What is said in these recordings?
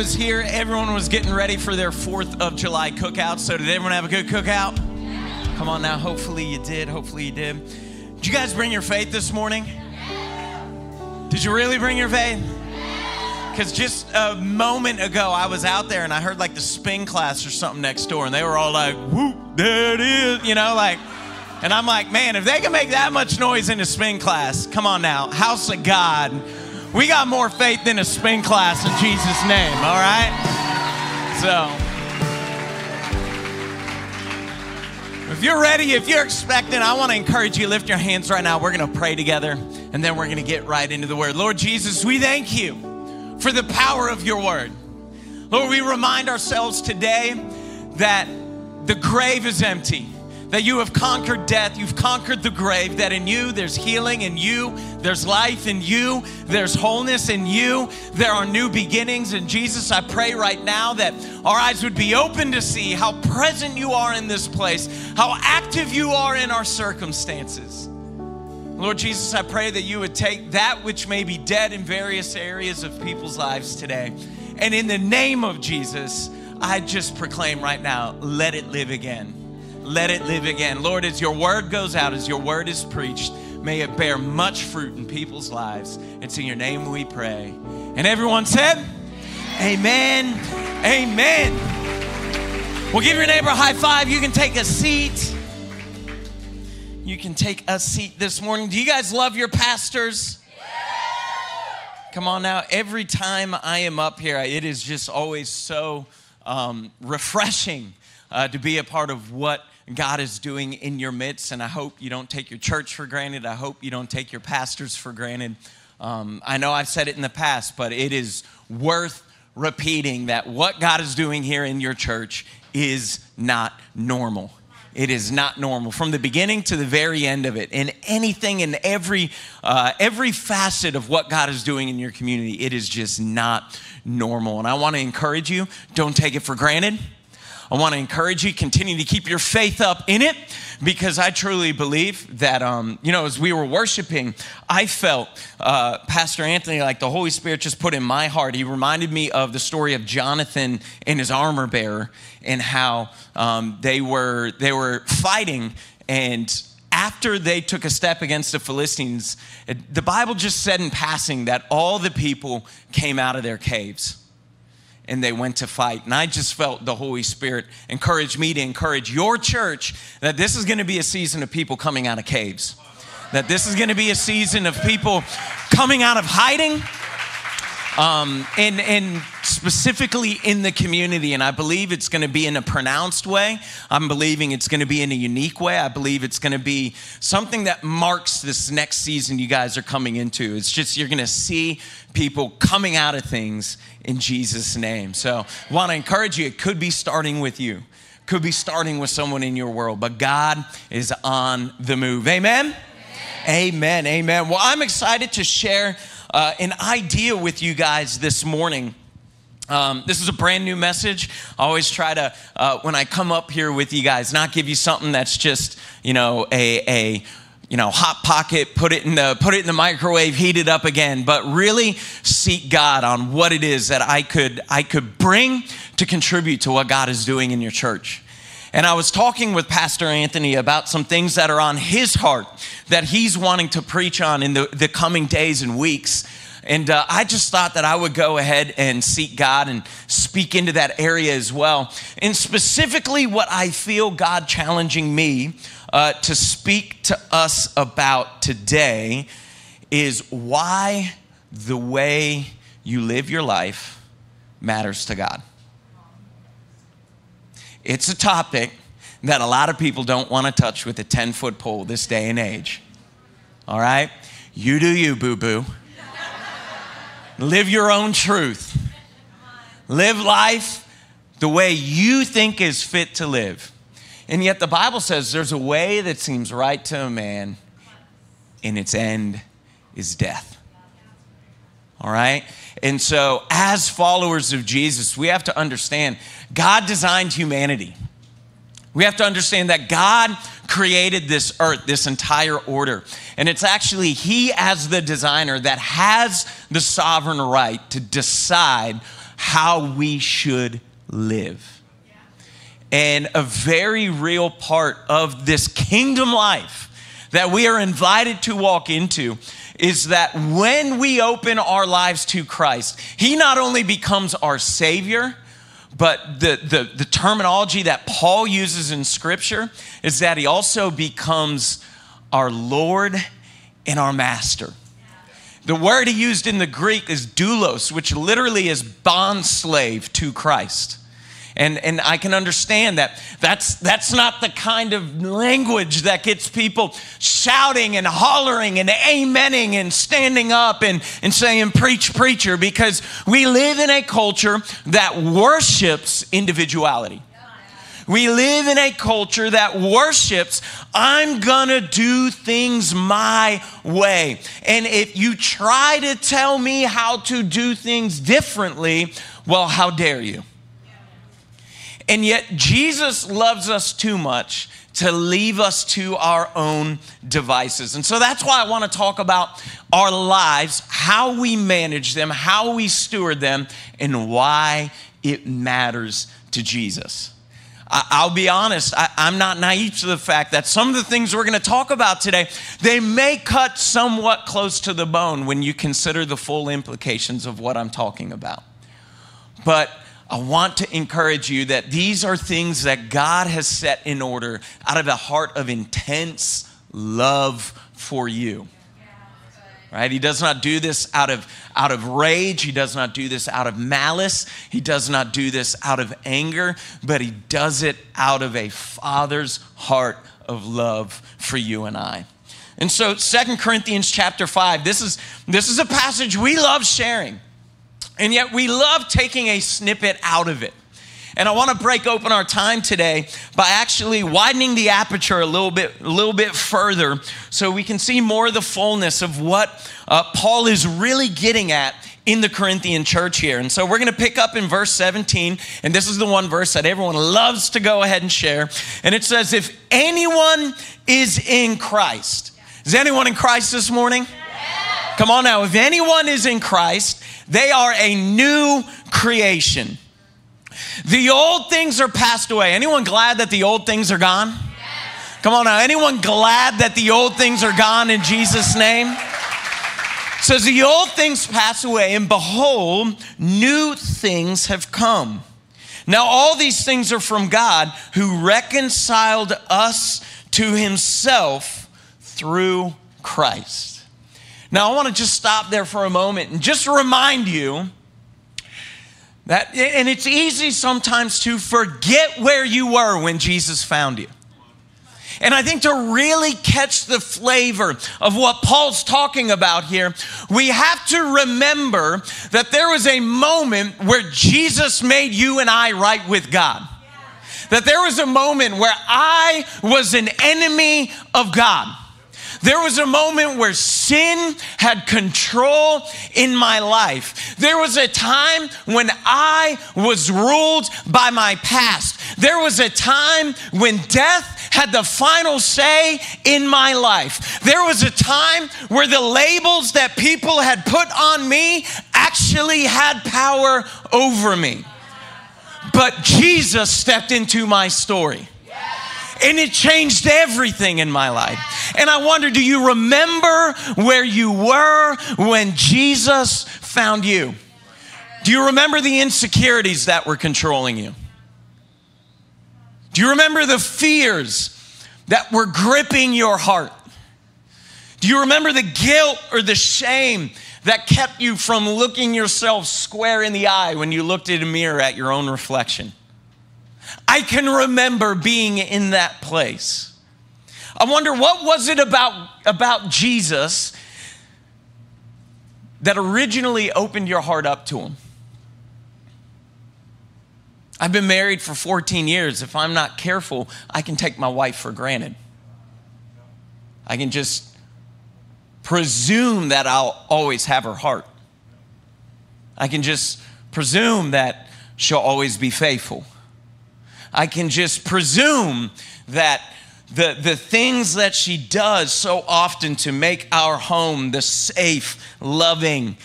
Was here, everyone was getting ready for their 4th of July cookout. So, did everyone have a good cookout? Come on now. Hopefully, you did. Hopefully, you did. Did you guys bring your faith this morning? Did you really bring your faith? Because just a moment ago, I was out there and I heard like the spin class or something next door, and they were all like, whoop, there it is, you know, like, and I'm like, man, if they can make that much noise in a spin class, come on now, house of God, we got more faith than a spin class in Jesus' name, all right? So, if you're ready, if you're expecting, I want to encourage you, lift your hands right now. We're going to pray together, and then we're going to get right into the word. Lord Jesus, we thank you for the power of your word. Lord, we remind ourselves today that the grave is empty that you have conquered death, you've conquered the grave, that in you there's healing, in you there's life, in you there's wholeness, in you there are new beginnings. And Jesus, I pray right now that our eyes would be open to see how present you are in this place, how active you are in our circumstances. Lord Jesus, I pray that you would take that which may be dead in various areas of people's lives today. And in the name of Jesus, I just proclaim right now, let it live again let it live again. Lord, as your word goes out, as your word is preached, may it bear much fruit in people's lives. It's in your name we pray. And everyone said, Amen. Amen. Well, give your neighbor a high five. You can take a seat. You can take a seat this morning. Do you guys love your pastors? Come on now. Every time I am up here, it is just always so um, refreshing uh, to be a part of what God is doing in your midst. And I hope you don't take your church for granted. I hope you don't take your pastors for granted. Um, I know I've said it in the past, but it is worth repeating that what God is doing here in your church is not normal. It is not normal from the beginning to the very end of it. And anything in every uh, every facet of what God is doing in your community, it is just not normal. And I want to encourage you: don't take it for granted. I want to encourage you, continue to keep your faith up in it because I truly believe that, um, you know, as we were worshiping, I felt uh, Pastor Anthony, like the Holy Spirit just put in my heart. He reminded me of the story of Jonathan and his armor bearer and how um, they, were, they were fighting and after they took a step against the Philistines, the Bible just said in passing that all the people came out of their caves and they went to fight. And I just felt the Holy Spirit encourage me to encourage your church that this is going to be a season of people coming out of caves, that this is going to be a season of people coming out of hiding. Um, and, and specifically in the community, and I believe it's going to be in a pronounced way. I'm believing it's going to be in a unique way. I believe it's going to be something that marks this next season you guys are coming into. It's just you're going to see people coming out of things in Jesus' name. So I want to encourage you, it could be starting with you, could be starting with someone in your world, but God is on the move. Amen? Amen. Amen. Well, I'm excited to share uh, an idea with you guys this morning. Um, this is a brand new message. I always try to, uh, when I come up here with you guys, not give you something that's just, you know, a, a you know, hot pocket, put it in the put it in the microwave, heat it up again, but really seek God on what it is that I could I could bring to contribute to what God is doing in your church. And I was talking with Pastor Anthony about some things that are on his heart that he's wanting to preach on in the, the coming days and weeks. And uh, I just thought that I would go ahead and seek God and speak into that area as well. And specifically, what I feel God challenging me uh, to speak to us about today is why the way you live your life matters to God. It's a topic that a lot of people don't want to touch with a 10 foot pole this day and age. All right? You do you, boo boo. Live your own truth. Live life the way you think is fit to live. And yet the Bible says there's a way that seems right to a man, and its end is death. All right? And so, as followers of Jesus, we have to understand God designed humanity. We have to understand that God created this earth, this entire order. And it's actually He, as the designer, that has the sovereign right to decide how we should live. And a very real part of this kingdom life that we are invited to walk into is that when we open our lives to Christ, He not only becomes our Savior, but the, the, the, terminology that Paul uses in Scripture is that He also becomes our Lord and our Master. The word he used in the Greek is doulos, which literally is bond slave to Christ. And, and I can understand that that's, that's not the kind of language that gets people shouting and hollering and amening and standing up and, and saying, Preach, preacher, because we live in a culture that worships individuality. We live in a culture that worships, I'm gonna do things my way. And if you try to tell me how to do things differently, well, how dare you? And yet, Jesus loves us too much to leave us to our own devices. And so that's why I want to talk about our lives, how we manage them, how we steward them, and why it matters to Jesus. I'll be honest, I, am not naive to the fact that some of the things we're going to talk about today, they may cut somewhat close to the bone when you consider the full implications of what I'm talking about. But I want to encourage you that these are things that God has set in order out of a heart of intense love for you. Right? He does not do this out of out of rage. He does not do this out of malice. He does not do this out of anger but he does it out of a father's heart of love for you and i. And so Second corinthians chapter 5 this is this is a passage we love sharing and yet we love taking a snippet out of it and I want to break open our time today by actually widening the aperture a little bit, a little bit further so we can see more of the fullness of what uh, Paul is really getting at in the Corinthian church here. And so we're going to pick up in verse 17, and this is the one verse that everyone loves to go ahead and share. And it says, If anyone is in Christ, is anyone in Christ this morning? Come on now, if anyone is in Christ, they are a new creation. The old things are passed away. Anyone glad that the old things are gone? Yes. Come on now. Anyone glad that the old things are gone in Jesus' name? Says the old things pass away, and behold, new things have come. Now, all these things are from God who reconciled us to himself through Christ. Now, I want to just stop there for a moment and just remind you that, and it's easy sometimes to forget where you were when Jesus found you. And I think to really catch the flavor of what Paul's talking about here, we have to remember that there was a moment where Jesus made you and I right with God. That there was a moment where I was an enemy of God. There was a moment where sin had control in my life. There was a time when I was ruled by my past. There was a time when death had the final say in my life. There was a time where the labels that people had put on me actually had power over me. But Jesus stepped into my story and it changed everything in my life. And I wonder do you remember where you were when Jesus found you? Do you remember the insecurities that were controlling you? Do you remember the fears that were gripping your heart? Do you remember the guilt or the shame that kept you from looking yourself square in the eye when you looked in a mirror at your own reflection? I can remember being in that place. I wonder what was it about, about Jesus that originally opened your heart up to Him. I've been married for 14 years. If I'm not careful, I can take my wife for granted. I can just presume that I'll always have her heart. I can just presume that she'll always be faithful. I can just presume that the, the things that she does so often to make our home the safe, loving,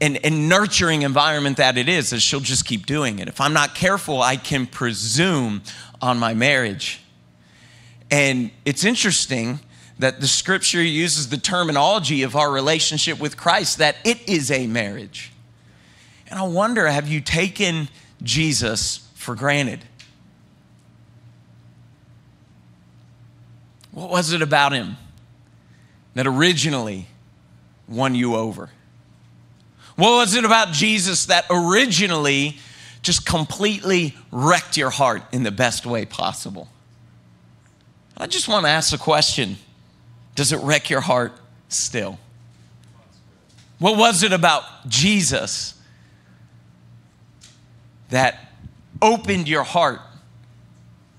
and, and nurturing environment that it is, is she'll just keep doing it. If I'm not careful, I can presume on my marriage. And it's interesting that the scripture uses the terminology of our relationship with Christ, that it is a marriage. And I wonder have you taken Jesus for granted? What was it about him that originally won you over? What was it about Jesus that originally just completely wrecked your heart in the best way possible? I just want to ask a question Does it wreck your heart still? What was it about Jesus that opened your heart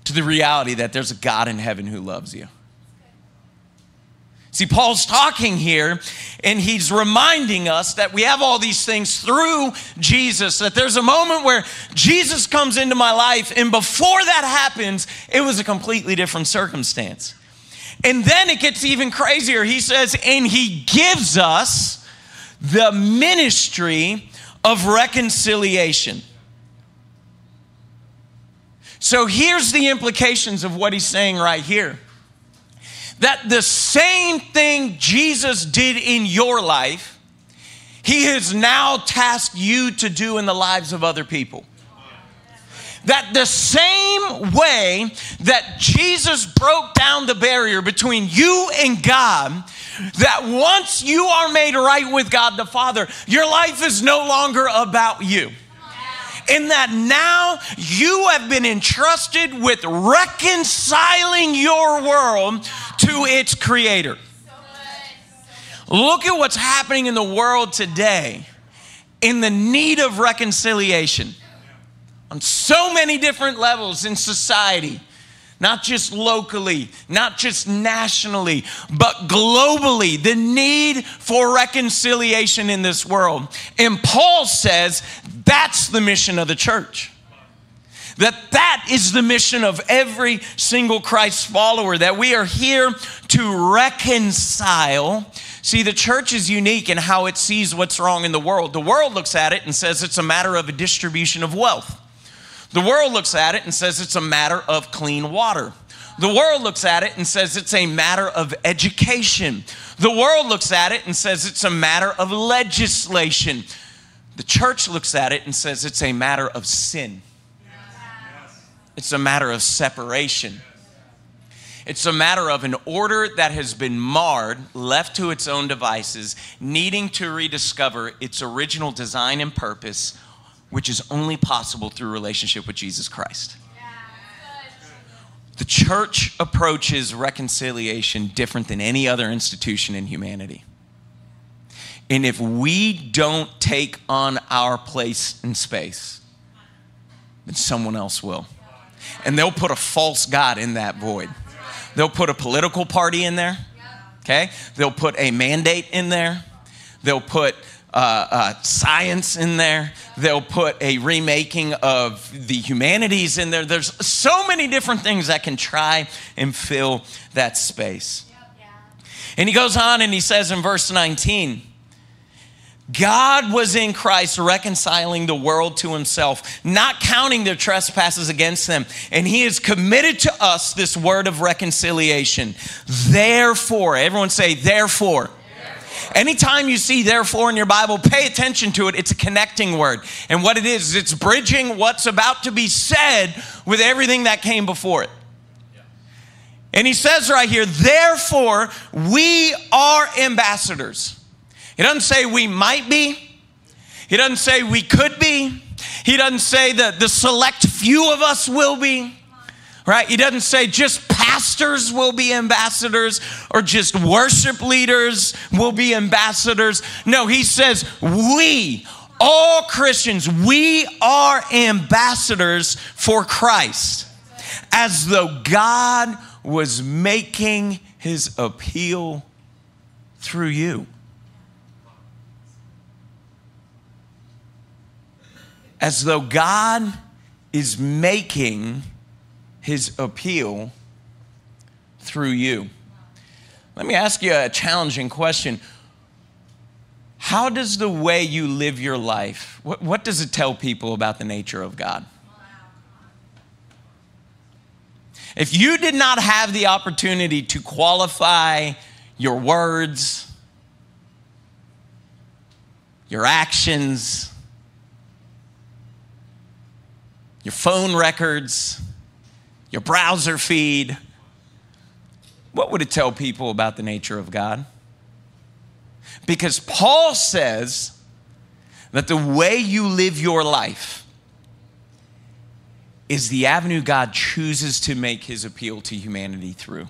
to the reality that there's a God in heaven who loves you? See, Paul's talking here and he's reminding us that we have all these things through Jesus, that there's a moment where Jesus comes into my life, and before that happens, it was a completely different circumstance. And then it gets even crazier. He says, and he gives us the ministry of reconciliation. So here's the implications of what he's saying right here that the same thing Jesus did in your life, he has now tasked you to do in the lives of other people. That the same way that Jesus broke down the barrier between you and God, that once you are made right with God the Father, your life is no longer about you in that now you have been entrusted with reconciling your world to its creator. Look at what's happening in the world today in the need of reconciliation on so many different levels in society, not just locally, not just nationally, but globally, the need for reconciliation in this world. And Paul says that's the mission of the church. That that is the mission of every single Christ follower that we are here to reconcile. See, the church is unique in how it sees what's wrong in the world. The world looks at it and says it's a matter of a distribution of wealth. The world looks at it and says it's a matter of clean water. The world looks at it and says it's a matter of education. The world looks at it and says it's a matter of legislation. The church looks at it and says it's a matter of sin. It's a matter of separation. It's a matter of an order that has been marred, left to its own devices, needing to rediscover its original design and purpose, which is only possible through relationship with Jesus Christ. The church approaches reconciliation different than any other institution in humanity. And if we don't take on our place in space, then someone else will and they'll put a false God in that void. They'll put a political party in there, okay? They'll put a mandate in there. They'll put uh, uh, science in there. They'll put a remaking of the humanities in there. There's so many different things that can try and fill that space. And he goes on and he says in verse 19, God was in Christ reconciling the world to himself, not counting their trespasses against them. And he has committed to us this word of reconciliation. Therefore, everyone say, therefore. Anytime you see therefore in your Bible, pay attention to it. It's a connecting word. And what it is, it's bridging what's about to be said with everything that came before it. And he says right here, therefore, we are ambassadors. He doesn't say we might be. He doesn't say we could be. He doesn't say that the select few of us will be. right? He doesn't say just pastors will be ambassadors or just worship leaders will be ambassadors. No, he says we, all Christians, we are ambassadors for Christ as though God was making his appeal through you. As though God is making his appeal through you. Let me ask you a challenging question. How does the way you live your life, what, what does it tell people about the nature of God? If you did not have the opportunity to qualify your words, your actions, your phone records, your browser feed, what would it tell people about the nature of God? Because Paul says that the way you live your life is the avenue God chooses to make his appeal to humanity through.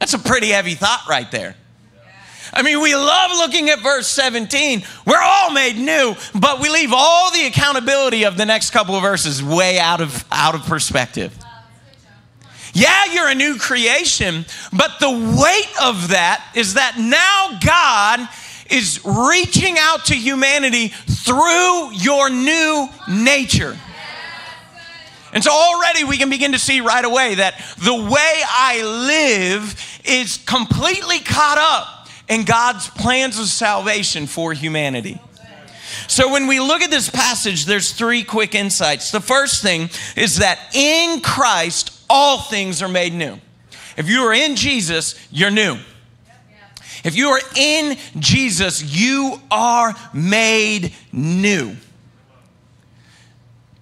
That's a pretty heavy thought right there. I mean, we love looking at verse 17. We're all made new, but we leave all the accountability of the next couple of verses way out of, out of perspective. Yeah, you're a new creation, but the weight of that is that now God is reaching out to humanity through your new nature. And so already we can begin to see right away that the way I live is completely caught up in God's plans of salvation for humanity. So when we look at this passage, there's three quick insights. The first thing is that in Christ, all things are made new. If you are in Jesus, you're new. If you are in Jesus, you are made new.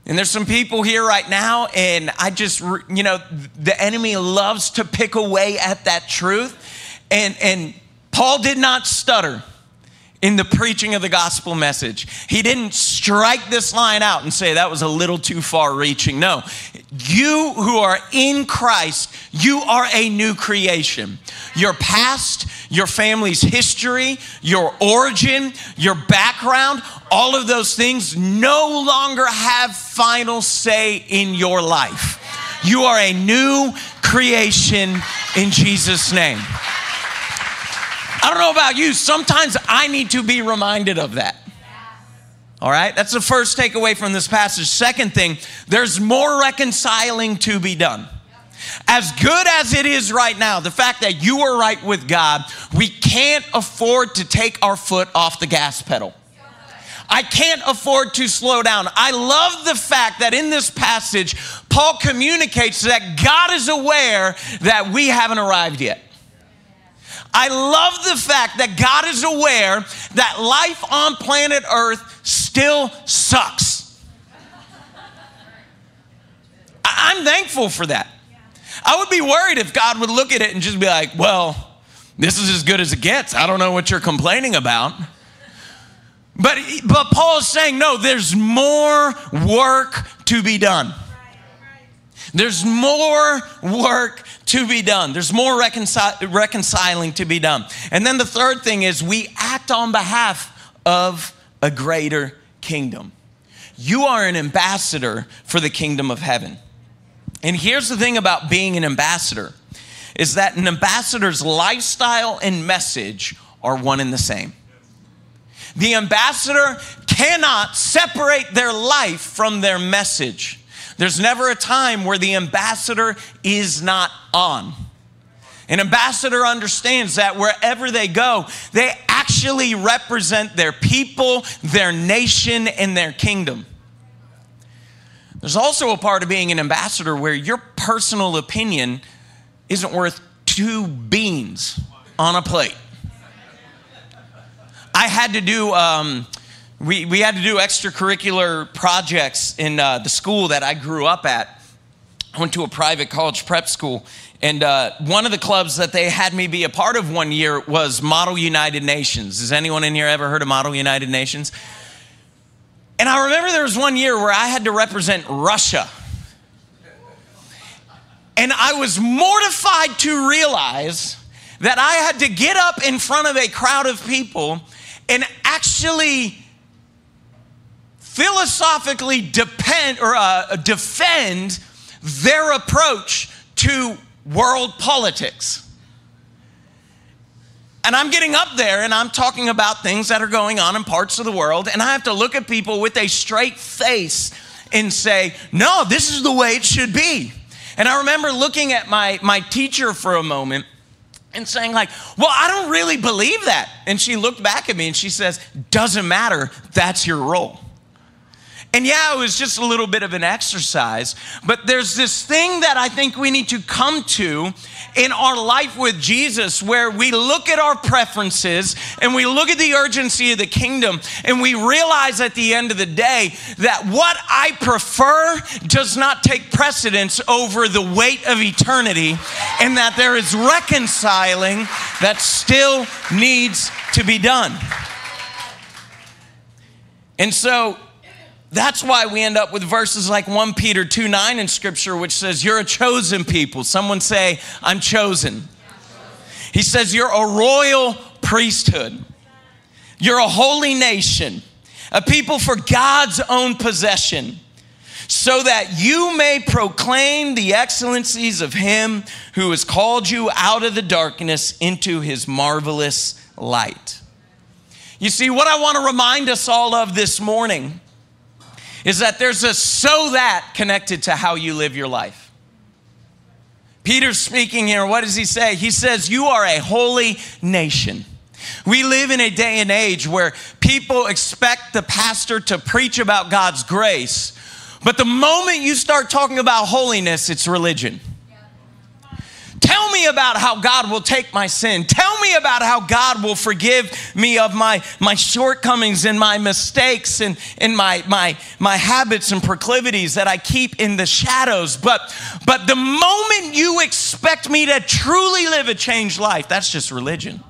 And there's some people here right now, and I just, you know, the enemy loves to pick away at that truth. And, and Paul did not stutter in the preaching of the gospel message. He didn't strike this line out and say that was a little too far reaching. No, you who are in Christ, you are a new creation. Your past, your family's history, your origin, your background, all of those things no longer have final say in your life. You are a new creation in Jesus' name. I don't know about you, sometimes I need to be reminded of that. All right, that's the first takeaway from this passage. Second thing, there's more reconciling to be done. As good as it is right now, the fact that you are right with God, we can't afford to take our foot off the gas pedal. I can't afford to slow down. I love the fact that in this passage, Paul communicates that God is aware that we haven't arrived yet. I love the fact that God is aware that life on planet Earth still sucks. I'm thankful for that. I would be worried if God would look at it and just be like, well, this is as good as it gets. I don't know what you're complaining about. But, but Paul is saying, no, there's more work to be done. There's more work to be done. There's more reconcil- reconciling to be done. And then the third thing is we act on behalf of a greater kingdom. You are an ambassador for the kingdom of heaven. And here's the thing about being an ambassador is that an ambassador's lifestyle and message are one and the same. The ambassador cannot separate their life from their message. There's never a time where the ambassador is not on. An ambassador understands that wherever they go, they actually represent their people, their nation, and their kingdom. There's also a part of being an ambassador where your personal opinion isn't worth two beans on a plate. I had to do um, we, we had to do extracurricular projects in uh, the school that I grew up at. I went to a private college prep school. And uh, one of the clubs that they had me be a part of one year was Model United Nations. Has anyone in here ever heard of Model United Nations? And I remember there was one year where I had to represent Russia And I was mortified to realize that I had to get up in front of a crowd of people and actually philosophically depend or uh, defend their approach to world politics. And I'm getting up there and I'm talking about things that are going on in parts of the world, and I have to look at people with a straight face and say, No, this is the way it should be. And I remember looking at my, my teacher for a moment and saying, like, well, I don't really believe that. And she looked back at me and she says, doesn't matter, that's your role. And yeah, it was just a little bit of an exercise, but there's this thing that I think we need to come to in our life with Jesus where we look at our preferences and we look at the urgency of the kingdom and we realize at the end of the day that what I prefer does not take precedence over the weight of eternity and that there is reconciling that still needs to be done. And so that's why we end up with verses like 1 Peter 2 9 in scripture, which says, You're a chosen people. Someone say, I'm chosen. He says, You're a royal priesthood. You're a holy nation, a people for God's own possession, so that you may proclaim the excellencies of Him who has called you out of the darkness into His marvelous light. You see, what I want to remind us all of this morning is that there's a so that connected to how you live your life. Peter's speaking here. What does he say? He says, You are a holy nation. We live in a day and age where people expect the pastor to preach about God's grace, but the moment you start talking about holiness, it's religion. Tell me about how God will take my sin. Tell me about how God will forgive me of my, my shortcomings and my mistakes and, and my, my, my habits and proclivities that I keep in the shadows. But, but the moment you expect me to truly live a changed life, that's just religion.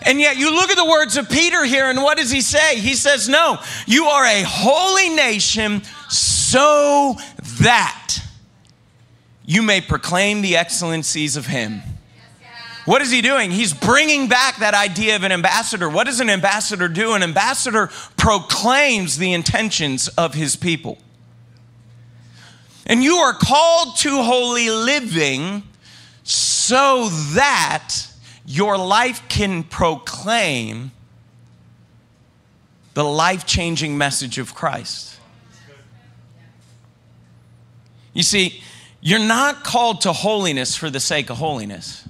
And yet, you look at the words of Peter here, and what does he say? He says, No, you are a holy nation so that you may proclaim the excellencies of him. What is he doing? He's bringing back that idea of an ambassador. What does an ambassador do? An ambassador proclaims the intentions of his people. And you are called to holy living so that your life can proclaim the life changing message of Christ. You see, you're not called to holiness for the sake of holiness.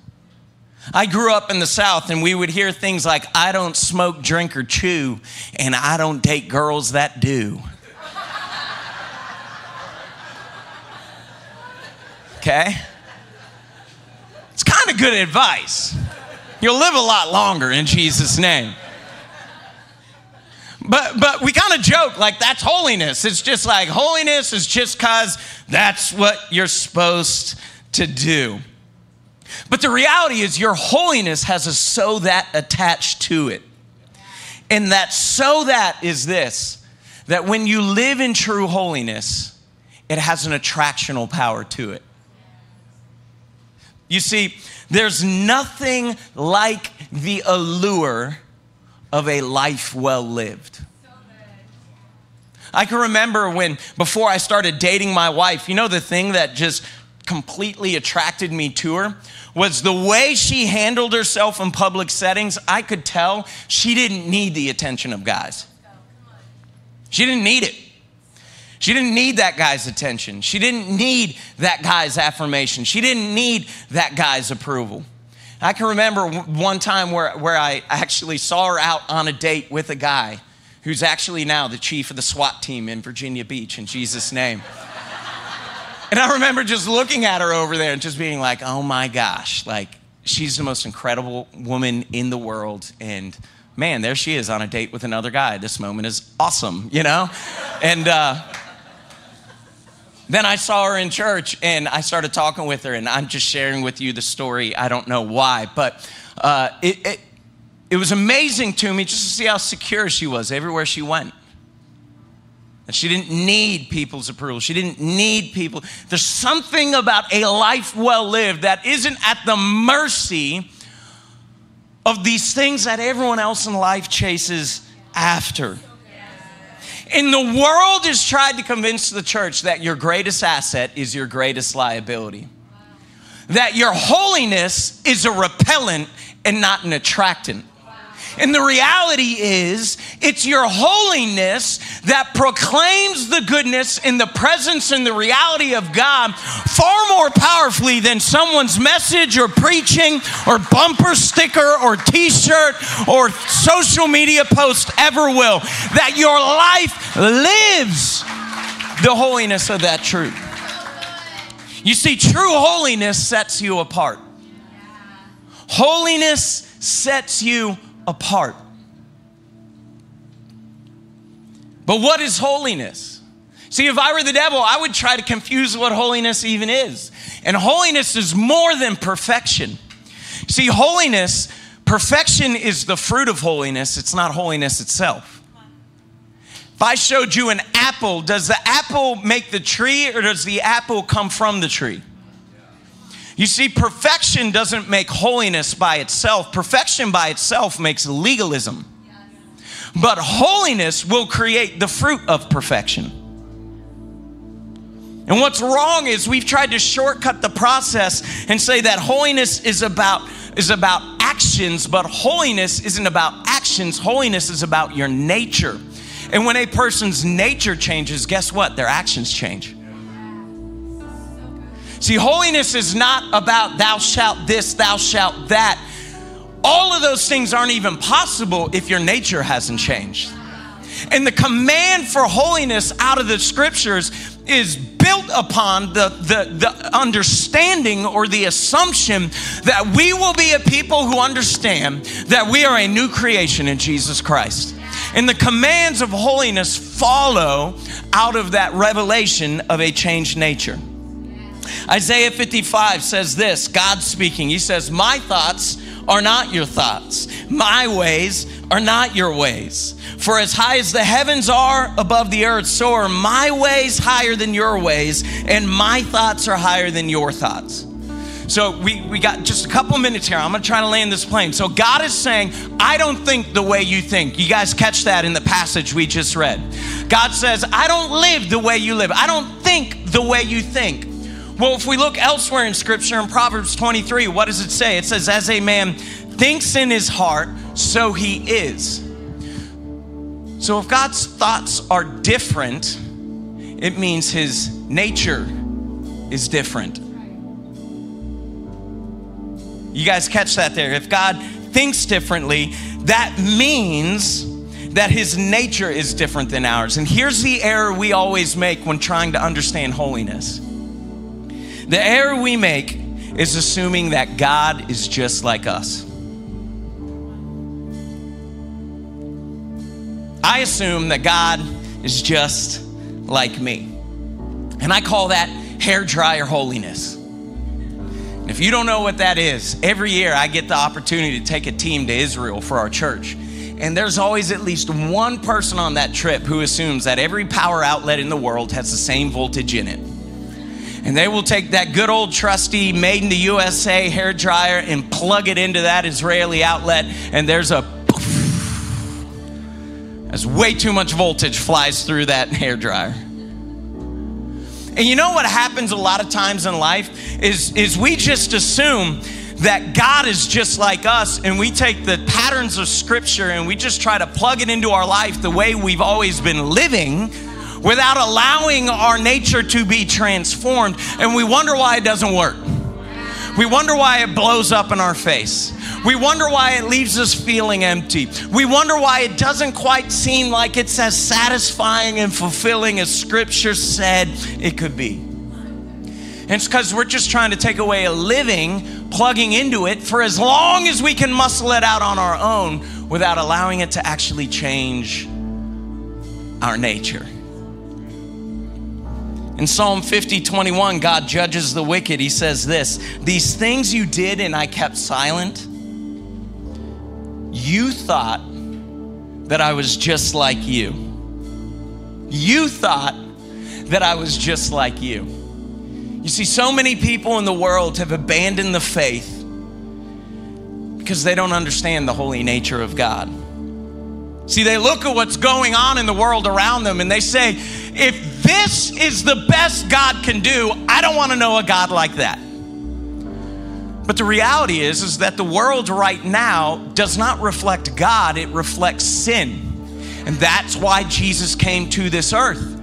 I grew up in the South and we would hear things like, I don't smoke, drink, or chew, and I don't date girls that do. Okay? It's kind of good advice. You'll live a lot longer in Jesus' name. But but we kind of joke like that's holiness. It's just like holiness is just cuz that's what you're supposed to do. But the reality is your holiness has a so that attached to it. And that so that is this that when you live in true holiness, it has an attractional power to it. You see, there's nothing like the allure of a life well lived. I can remember when, before I started dating my wife, you know, the thing that just completely attracted me to her was the way she handled herself in public settings. I could tell she didn't need the attention of guys. She didn't need it. She didn't need that guy's attention. She didn't need that guy's affirmation. She didn't need that guy's approval. I can remember one time where, where I actually saw her out on a date with a guy who's actually now the chief of the SWAT team in Virginia Beach in Jesus' name. and I remember just looking at her over there and just being like, oh my gosh, like she's the most incredible woman in the world. And man, there she is on a date with another guy. This moment is awesome, you know? And, uh, then I saw her in church and I started talking with her, and I'm just sharing with you the story. I don't know why, but uh, it, it, it was amazing to me just to see how secure she was everywhere she went. That she didn't need people's approval. She didn't need people. There's something about a life well lived that isn't at the mercy of these things that everyone else in life chases after. And the world has tried to convince the church that your greatest asset is your greatest liability. That your holiness is a repellent and not an attractant. And the reality is, it's your holiness that proclaims the goodness in the presence and the reality of God far more powerfully than someone's message or preaching or bumper sticker or t shirt or social media post ever will. That your life lives the holiness of that truth. You see, true holiness sets you apart. Holiness sets you apart. But what is holiness? See, if I were the devil, I would try to confuse what holiness even is. And holiness is more than perfection. See, holiness, perfection is the fruit of holiness, it's not holiness itself. If I showed you an apple, does the apple make the tree or does the apple come from the tree? You see, perfection doesn't make holiness by itself, perfection by itself makes legalism. But holiness will create the fruit of perfection. And what's wrong is we've tried to shortcut the process and say that holiness is about is about actions, but holiness isn't about actions. Holiness is about your nature. And when a person's nature changes, guess what? Their actions change. See, holiness is not about thou shalt this, thou shalt that. All of those things aren't even possible if your nature hasn't changed. And the command for holiness out of the scriptures is built upon the, the, the understanding or the assumption that we will be a people who understand that we are a new creation in Jesus Christ. And the commands of holiness follow out of that revelation of a changed nature. Isaiah 55 says this God speaking, He says, My thoughts are not your thoughts, my ways are not your ways. For as high as the heavens are above the earth, so are my ways higher than your ways, and my thoughts are higher than your thoughts. So we, we got just a couple minutes here. I'm gonna try to land this plane. So God is saying, I don't think the way you think. You guys catch that in the passage we just read. God says, I don't live the way you live. I don't think the way you think. Well, if we look elsewhere in Scripture, in Proverbs 23, what does it say? It says, As a man thinks in his heart, so he is. So if God's thoughts are different, it means his nature is different. You guys catch that there? If God thinks differently, that means that his nature is different than ours. And here's the error we always make when trying to understand holiness the error we make is assuming that God is just like us. I assume that God is just like me. And I call that hair dryer holiness. And if you don't know what that is, every year I get the opportunity to take a team to Israel for our church. And there's always at least one person on that trip who assumes that every power outlet in the world has the same voltage in it and they will take that good old trusty made in the USA hair dryer and plug it into that Israeli outlet, and there's a as way too much voltage flies through that hair dryer. And you know what happens a lot of times in life is, is we just assume that God is just like us, and we take the patterns of Scripture and we just try to plug it into our life the way we've always been living without allowing our nature to be transformed. And we wonder why it doesn't work. We wonder why it blows up in our face. We wonder why it leaves us feeling empty. We wonder why it doesn't quite seem like it's as satisfying and fulfilling as Scripture said it could be. And it's because we're just trying to take away a living, plugging into it for as long as we can muscle it out on our own without allowing it to actually change our nature. In Psalm 50, 21, God judges the wicked. He says this These things you did and I kept silent, you thought that I was just like you. You thought that I was just like you. You see, so many people in the world have abandoned the faith because they don't understand the holy nature of God. See, they look at what's going on in the world around them and they say, if this is the best God can do, I don't want to know a God like that. But the reality is is that the world right now does not reflect God, it reflects sin. And that's why Jesus came to this earth.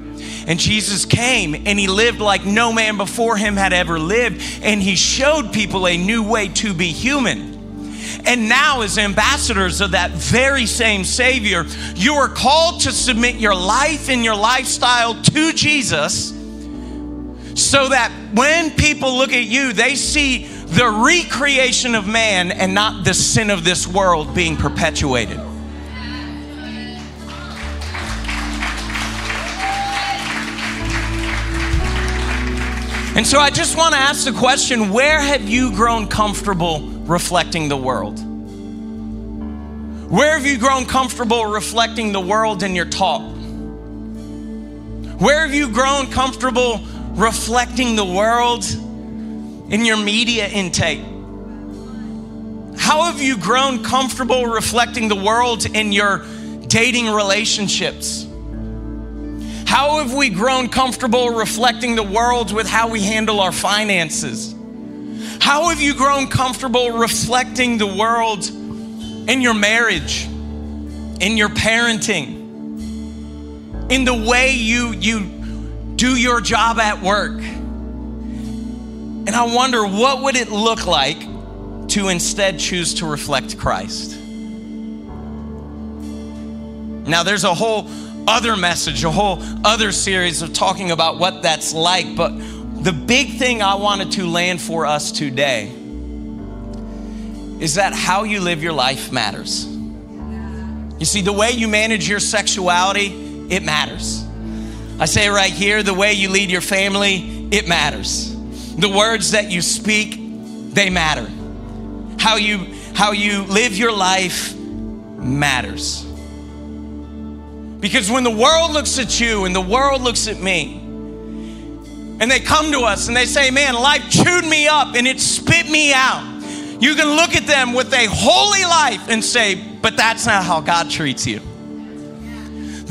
And Jesus came and he lived like no man before him had ever lived and he showed people a new way to be human. And now, as ambassadors of that very same Savior, you are called to submit your life and your lifestyle to Jesus so that when people look at you, they see the recreation of man and not the sin of this world being perpetuated. And so I just want to ask the question where have you grown comfortable reflecting the world? Where have you grown comfortable reflecting the world in your talk? Where have you grown comfortable reflecting the world in your media intake? How have you grown comfortable reflecting the world in your dating relationships? How have we grown comfortable reflecting the world with how we handle our finances? How have you grown comfortable reflecting the world in your marriage, in your parenting, in the way you, you do your job at work? And I wonder what would it look like to instead choose to reflect Christ? Now, there's a whole other message, a whole other series of talking about what that's like, but the big thing I wanted to land for us today is that how you live your life matters. You see, the way you manage your sexuality, it matters. I say right here, the way you lead your family, it matters. The words that you speak, they matter. How you how you live your life matters. Because when the world looks at you and the world looks at me, and they come to us and they say, Man, life chewed me up and it spit me out. You can look at them with a holy life and say, But that's not how God treats you.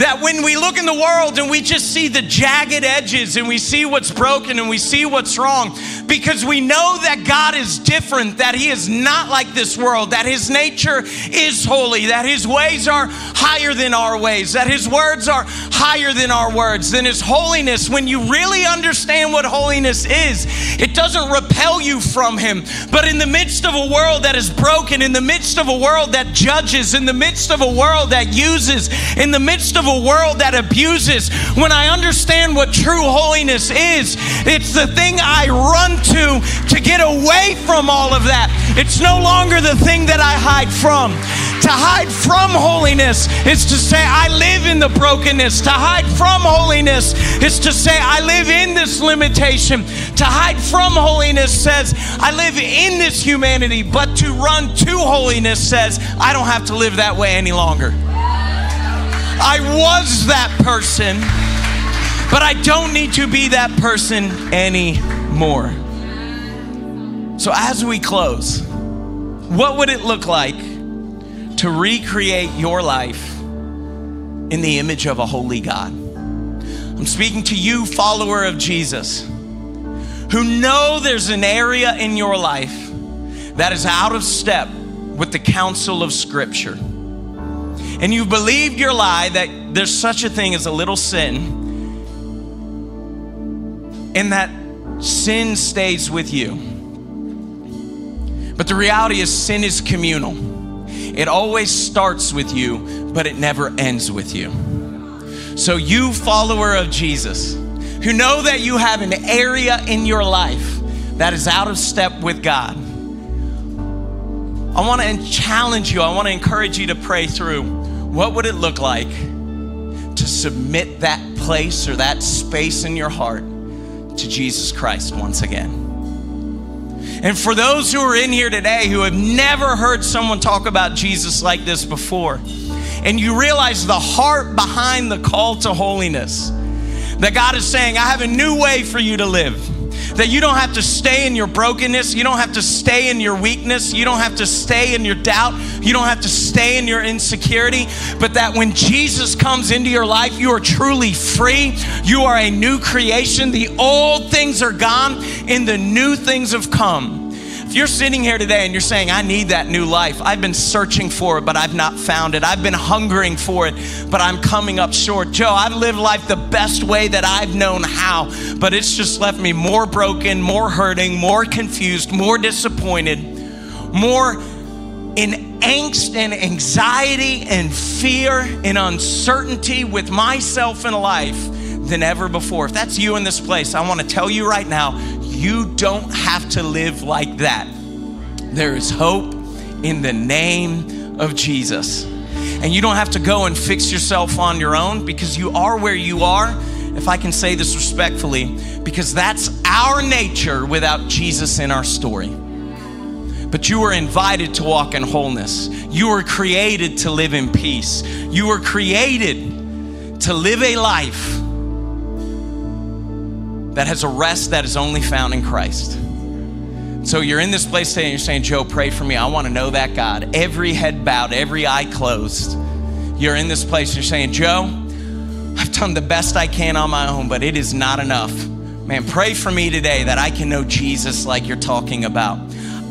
That when we look in the world and we just see the jagged edges and we see what's broken and we see what's wrong, because we know that God is different, that He is not like this world, that His nature is holy, that His ways are higher than our ways, that His words are higher than our words, than His holiness. When you really understand what holiness is, it doesn't repel you from Him. But in the midst of a world that is broken, in the midst of a world that judges, in the midst of a world that uses, in the midst of a world that abuses, when I understand what true holiness is, it's the thing I run to to get away from all of that. It's no longer the thing that I hide from. To hide from holiness is to say, I live in the brokenness. To hide from holiness is to say, I live in this limitation. To hide from holiness says, I live in this humanity. But to run to holiness says, I don't have to live that way any longer. I was that person, but I don't need to be that person anymore. So, as we close, what would it look like to recreate your life in the image of a holy God? I'm speaking to you, follower of Jesus, who know there's an area in your life that is out of step with the counsel of Scripture. And you've believed your lie that there's such a thing as a little sin, and that sin stays with you. But the reality is, sin is communal. It always starts with you, but it never ends with you. So, you, follower of Jesus, who know that you have an area in your life that is out of step with God, I want to challenge you, I want to encourage you to pray through what would it look like to submit that place or that space in your heart to Jesus Christ once again. And for those who are in here today who have never heard someone talk about Jesus like this before, and you realize the heart behind the call to holiness. That God is saying, I have a new way for you to live. That you don't have to stay in your brokenness. You don't have to stay in your weakness. You don't have to stay in your doubt. You don't have to stay in your insecurity. But that when Jesus comes into your life, you are truly free. You are a new creation. The old things are gone and the new things have come. If you're sitting here today and you're saying, I need that new life, I've been searching for it, but I've not found it. I've been hungering for it, but I'm coming up short. Joe, I've lived life the best way that I've known how, but it's just left me more broken, more hurting, more confused, more disappointed, more in angst and anxiety and fear and uncertainty with myself and life than ever before. If that's you in this place, I want to tell you right now, you don't have to live like that. There is hope in the name of Jesus. And you don't have to go and fix yourself on your own because you are where you are, if I can say this respectfully, because that's our nature without Jesus in our story. But you were invited to walk in wholeness. You were created to live in peace. You were created to live a life that has a rest that is only found in Christ. So you're in this place today and you're saying, Joe, pray for me. I want to know that God. Every head bowed, every eye closed. You're in this place you're saying, Joe, I've done the best I can on my own, but it is not enough. Man, pray for me today that I can know Jesus like you're talking about.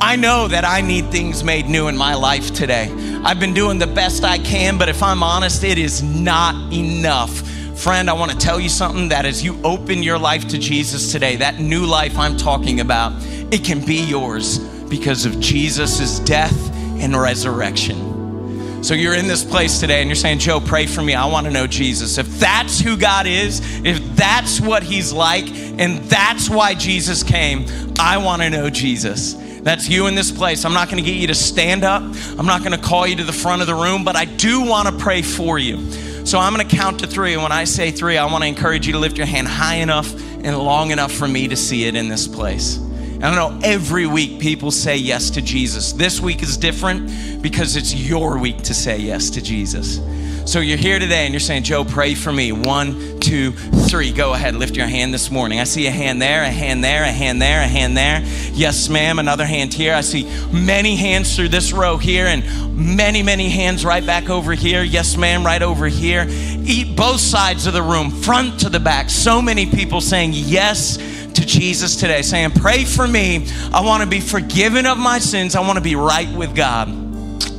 I know that I need things made new in my life today. I've been doing the best I can, but if I'm honest, it is not enough. Friend, I want to tell you something that as you open your life to Jesus today, that new life I'm talking about, it can be yours because of Jesus' death and resurrection. So you're in this place today and you're saying, Joe, pray for me. I want to know Jesus. If that's who God is, if that's what He's like, and that's why Jesus came, I want to know Jesus. That's you in this place. I'm not going to get you to stand up. I'm not going to call you to the front of the room, but I do want to pray for you. So I'm going to count to three. And when I say three, I want to encourage you to lift your hand high enough and long enough for me to see it in this place. And I know every week people say yes to Jesus. This week is different because it's your week to say yes to Jesus. So you're here today and you're saying, Joe, pray for me. One, two, three. Go ahead, lift your hand this morning. I see a hand there, a hand there, a hand there, a hand there. Yes, ma'am. Another hand here. I see many hands through this row here and many, many hands right back over here. Yes, ma'am, right over here. Eat both sides of the room, front to the back. So many people saying yes to Jesus today, saying, Pray for me. I want to be forgiven of my sins. I want to be right with God.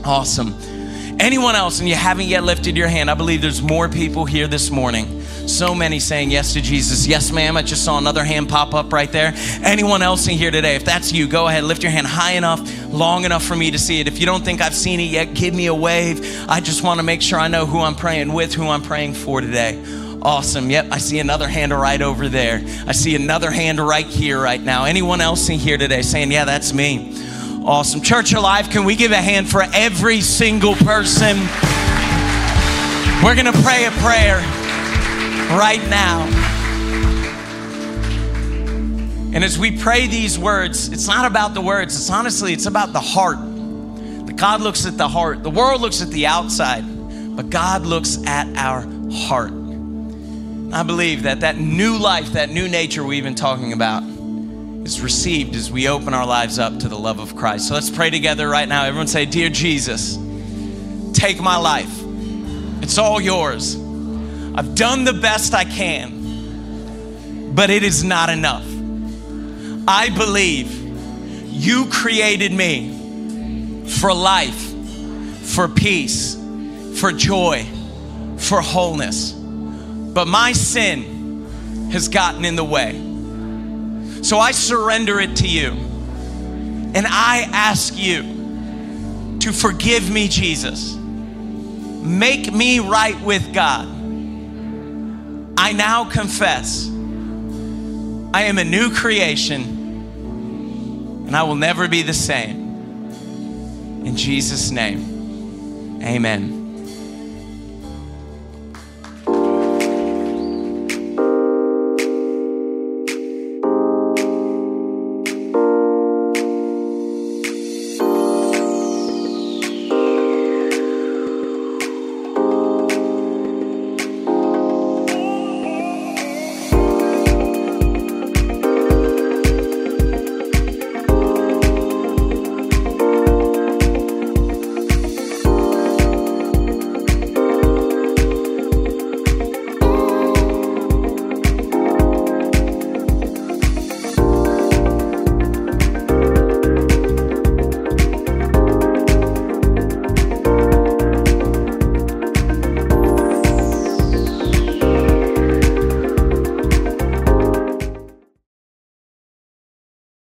Awesome. Anyone else, and you haven't yet lifted your hand, I believe there's more people here this morning. So many saying yes to Jesus. Yes, ma'am. I just saw another hand pop up right there. Anyone else in here today? If that's you, go ahead, lift your hand high enough, long enough for me to see it. If you don't think I've seen it yet, give me a wave. I just want to make sure I know who I'm praying with, who I'm praying for today. Awesome. Yep, I see another hand right over there. I see another hand right here, right now. Anyone else in here today saying, Yeah, that's me? Awesome. Church Alive, can we give a hand for every single person? We're going to pray a prayer right now. And as we pray these words, it's not about the words, it's honestly, it's about the heart. God looks at the heart. The world looks at the outside, but God looks at our heart. I believe that that new life, that new nature we've been talking about, is received as we open our lives up to the love of Christ. So let's pray together right now. Everyone say, Dear Jesus, take my life. It's all yours. I've done the best I can, but it is not enough. I believe you created me for life, for peace, for joy, for wholeness. But my sin has gotten in the way. So I surrender it to you. And I ask you to forgive me, Jesus. Make me right with God. I now confess I am a new creation and I will never be the same. In Jesus' name, amen.